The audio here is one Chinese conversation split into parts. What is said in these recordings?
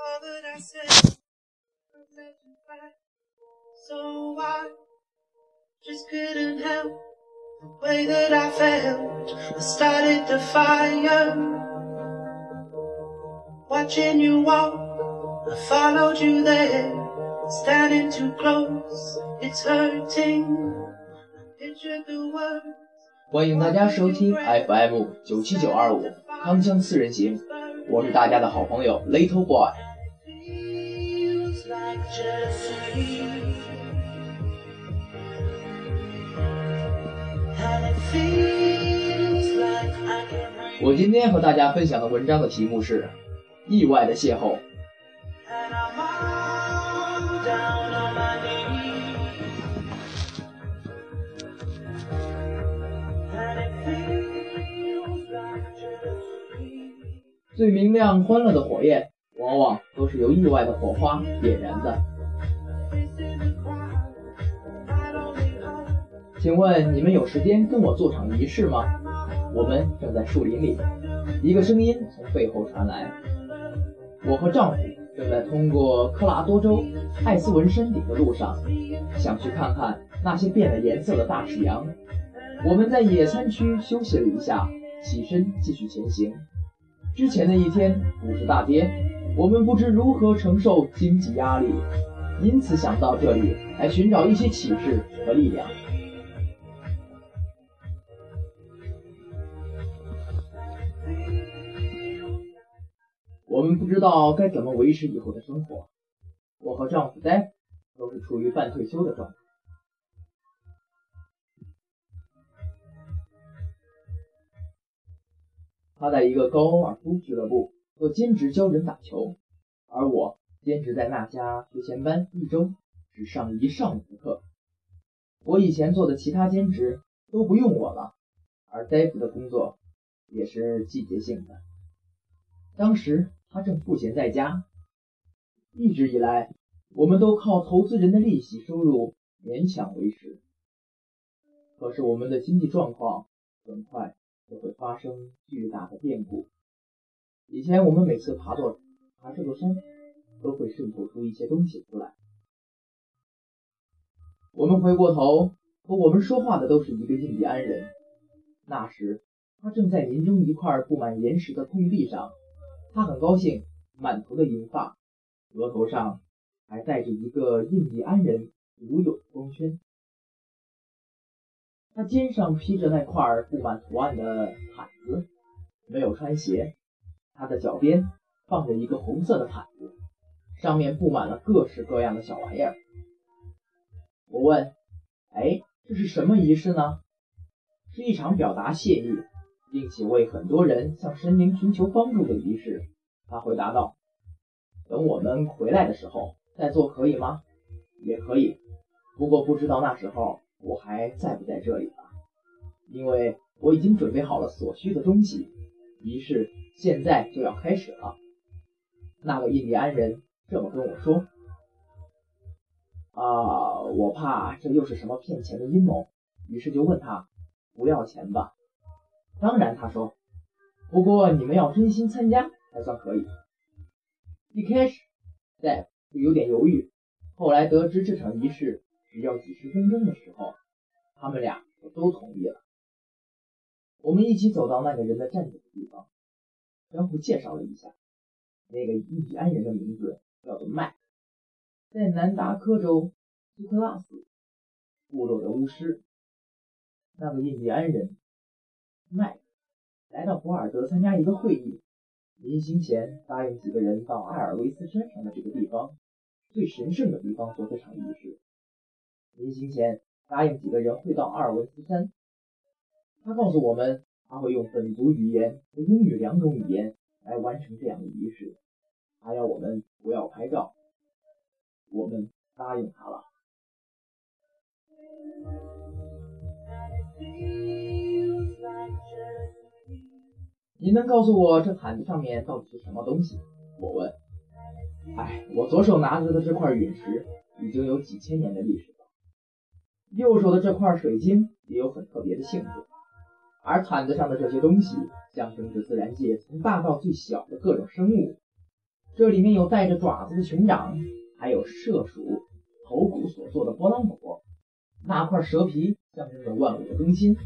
all that I said, so I just couldn't help the way that I felt. I started the fire. Watching you walk, I followed you there. Standing too close, it's hurting. I pictured the words. 欢迎大家收听 FM 九七九二五康江四人行，我是大家的好朋友 Little Boy。我今天和大家分享的文章的题目是意外的邂逅。最明亮欢乐的火焰。往往都是由意外的火花点燃的。请问你们有时间跟我做场仪式吗？我们正在树林里，一个声音从背后传来。我和丈夫正在通过科拉多州艾斯文山顶的路上，想去看看那些变了颜色的大赤羊。我们在野餐区休息了一下，起身继续前行。之前的一天股市大跌，我们不知如何承受经济压力，因此想到这里来寻找一些启示和力量。我们不知道该怎么维持以后的生活。我和丈夫戴夫都是处于半退休的状态。他在一个高尔夫俱乐部做兼职教人打球，而我兼职在那家学前班，一周只上一上午的课。我以前做的其他兼职都不用我了，而戴夫的工作也是季节性的。当时他正赋闲在家，一直以来我们都靠投资人的利息收入勉强维持。可是我们的经济状况很快就会发生巨大的变故。以前我们每次爬座爬这座山，都会渗透出一些东西出来。我们回过头，和我们说话的都是一个印第安人。那时他正在林中一块布满岩石的空地上，他很高兴，满头的银发，额头上还戴着一个印第安人独有的光圈。他肩上披着那块布满图案的毯子，没有穿鞋。他的脚边放着一个红色的毯子，上面布满了各式各样的小玩意儿。我问：“哎，这是什么仪式呢？”是一场表达谢意，并且为很多人向神灵寻求帮助的仪式。他回答道：“等我们回来的时候再做可以吗？”也可以，不过不知道那时候我还在不在这里了，因为我已经准备好了所需的东西。仪式现在就要开始了。那个印第安人这么跟我说。啊，我怕这又是什么骗钱的阴谋，于是就问他不要钱吧。当然，他说，不过你们要真心参加才算可以。一开始，戴夫有点犹豫，后来得知这场仪式只要几十分钟的时候，他们俩就都同意了。我们一起走到那个人的站着的地方，相互介绍了一下。那个印第安人的名字叫做麦克，在南达科州苏克拉斯部落的巫师。那个印第安人麦克来到博尔德参加一个会议，临行前答应几个人到艾尔维斯山上的这个地方，最神圣的地方做这场仪式。临行前答应几个人会到阿尔维斯山。他告诉我们，他会用本族语言和英语两种语言来完成这样的仪式。他要我们不要拍照，我们答应他了。你能告诉我这毯子上面到底是什么东西？我问。哎，我左手拿着的这块陨石已经有几千年的历史了，右手的这块水晶也有很特别的性质，而毯子上的这些东西象征着自然界从大到最小的各种生物。这里面有带着爪子的熊掌，还有麝鼠头骨所做的拨浪鼓。那块蛇皮象征着万物的更新，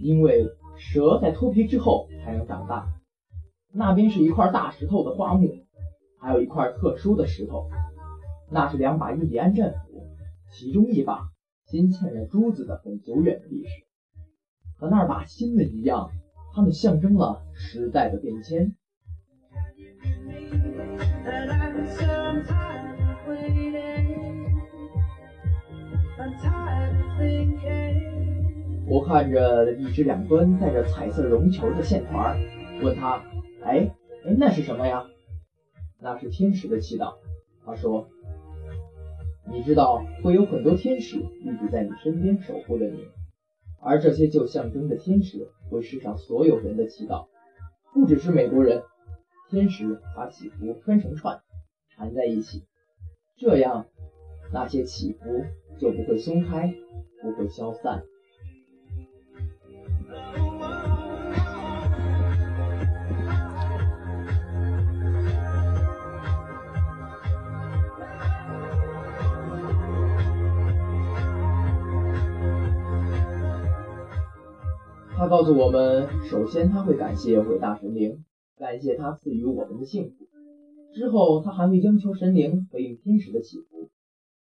因为蛇在脱皮之后才能长大。那边是一块大石头的花木，还有一块特殊的石头，那是两把印第安战斧，其中一把镶嵌着珠子的很久远的历史，和那把新的一样，它们象征了时代的变迁。我看着一只两端带着彩色绒球的线团，问他：“哎哎，那是什么呀？”“那是天使的祈祷。”他说：“你知道会有很多天使一直在你身边守护着你，而这些就象征着天使为世上所有人的祈祷，不只是美国人。天使把祈福穿成串，缠在一起，这样那些祈福就不会松开，不会消散。”他告诉我们，首先他会感谢伟大神灵，感谢他赐予我们的幸福。之后，他还会央求神灵回应天使的祈福。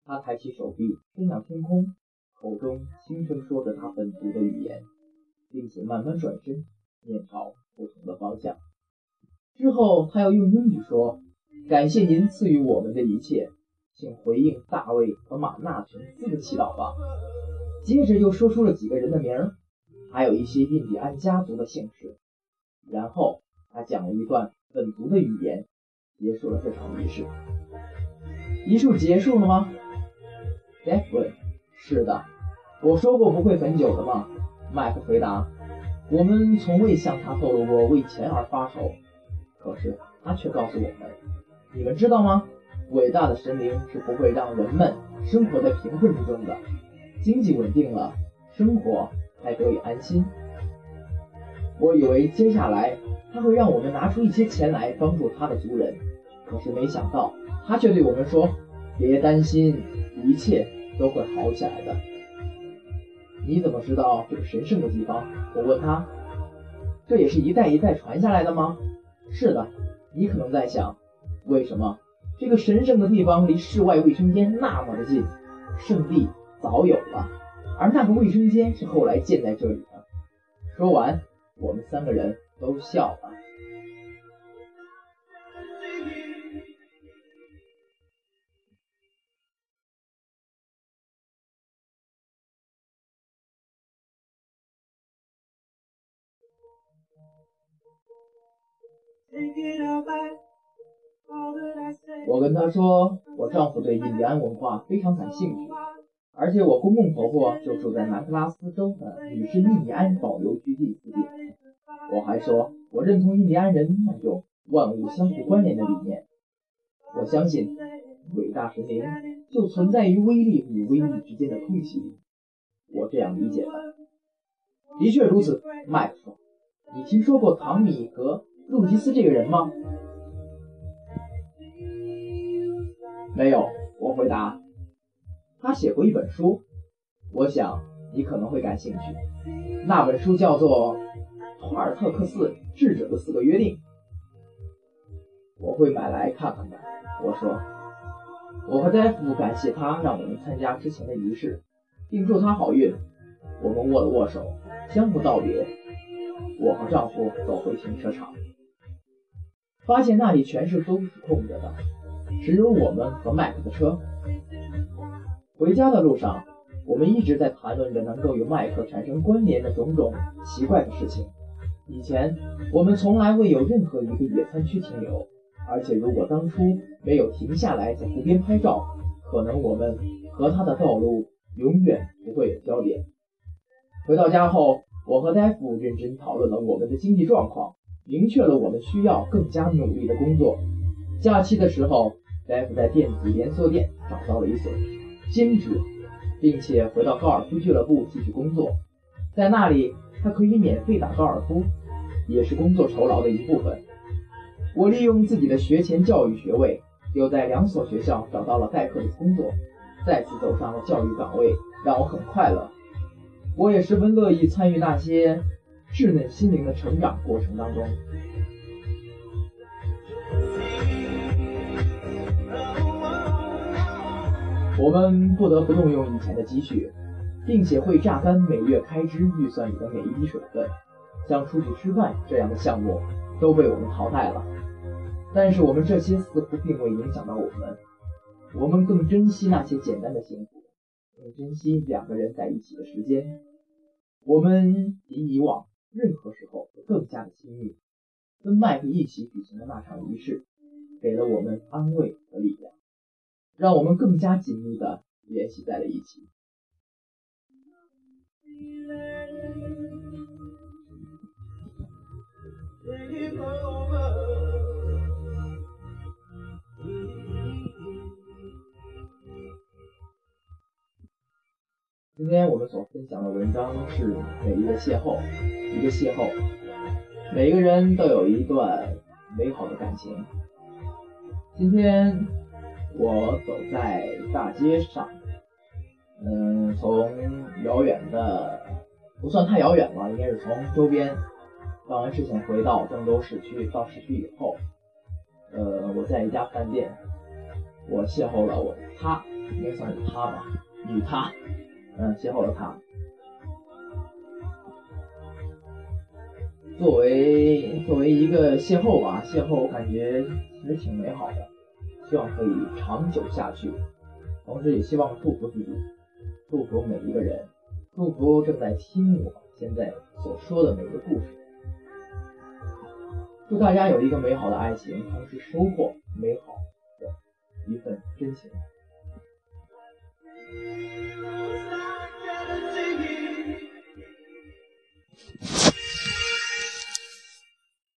他抬起手臂，伸向天空，口中轻声说着他本族的语言，并且慢慢转身，面朝不同的方向。之后，他要用英语说：“感谢您赐予我们的一切，请回应大卫和马纳琼斯的祈祷吧。”接着又说出了几个人的名儿。还有一些印第安家族的姓氏，然后他讲了一段本族的语言，结束了这场仪式。仪式结束了吗？杰夫问。是的，我说过不会很久的吗？麦克回答。我们从未向他透露过为钱而发愁，可是他却告诉我们：你们知道吗？伟大的神灵是不会让人们生活在贫困之中的。经济稳定了，生活。才得以安心。我以为接下来他会让我们拿出一些钱来帮助他的族人，可是没想到他却对我们说：“别担心，一切都会好起来的。”你怎么知道这个神圣的地方？我问他。这也是一代一代传下来的吗？是的。你可能在想，为什么这个神圣的地方离室外卫生间那么的近？圣地早有了。而那个卫生间是后来建在这里的。说完，我们三个人都笑了。我跟他说，我丈夫对印第安文化非常感兴趣。而且我公公婆婆就住在南特拉斯州的女士印第安保留区地附近。我还说，我认同印第安人那种万物相互关联的理念。我相信，伟大神灵就存在于威力与威力之间的空隙。我这样理解的。的确如此，麦克说。你听说过唐米和路吉斯这个人吗？没有，我回答。他写过一本书，我想你可能会感兴趣。那本书叫做《托尔特克斯智者的四个约定》，我会买来看看的。我说，我和戴夫感谢他让我们参加之前的仪式，并祝他好运。我们握了握手，相互道别。我和丈夫走回停车场，发现那里全是都是空着的，只有我们和麦克的车。回家的路上，我们一直在谈论着能够与麦克产生关联的种种奇怪的事情。以前我们从来未有任何一个野餐区停留，而且如果当初没有停下来在湖边拍照，可能我们和他的道路永远不会有交点。回到家后，我和戴夫认真讨论了我们的经济状况，明确了我们需要更加努力的工作。假期的时候，戴夫在电子连锁店找到了一所。兼职，并且回到高尔夫俱乐部继续工作，在那里他可以免费打高尔夫，也是工作酬劳的一部分。我利用自己的学前教育学位，又在两所学校找到了代课的工作，再次走上了教育岗位，让我很快乐。我也十分乐意参与那些稚嫩心灵的成长过程当中。我们不得不动用以前的积蓄，并且会榨干每月开支预算里的每一笔水分，像出去吃饭这样的项目都被我们淘汰了。但是我们这些似乎并未影响到我们，我们更珍惜那些简单的幸福，更珍惜两个人在一起的时间。我们比以往任何时候都更加的亲密。跟麦克一起举行的那场仪式，给了我们安慰和力量。让我们更加紧密的联系在了一起。今天我们所分享的文章是美丽的邂逅，一个邂逅，每个人都有一段美好的感情。今天。我走在大街上，嗯，从遥远的不算太遥远吧，应该是从周边办完事情回到郑州市区。到市区以后，呃，我在一家饭店，我邂逅了我他，应该算是他吧，女他，嗯，邂逅了他。作为作为一个邂逅吧，邂逅我感觉其实挺美好的。希望可以长久下去，同时也希望祝福自己，祝福每一个人，祝福正在听我现在所说的每一个故事。祝大家有一个美好的爱情，同时收获美好的一份真情。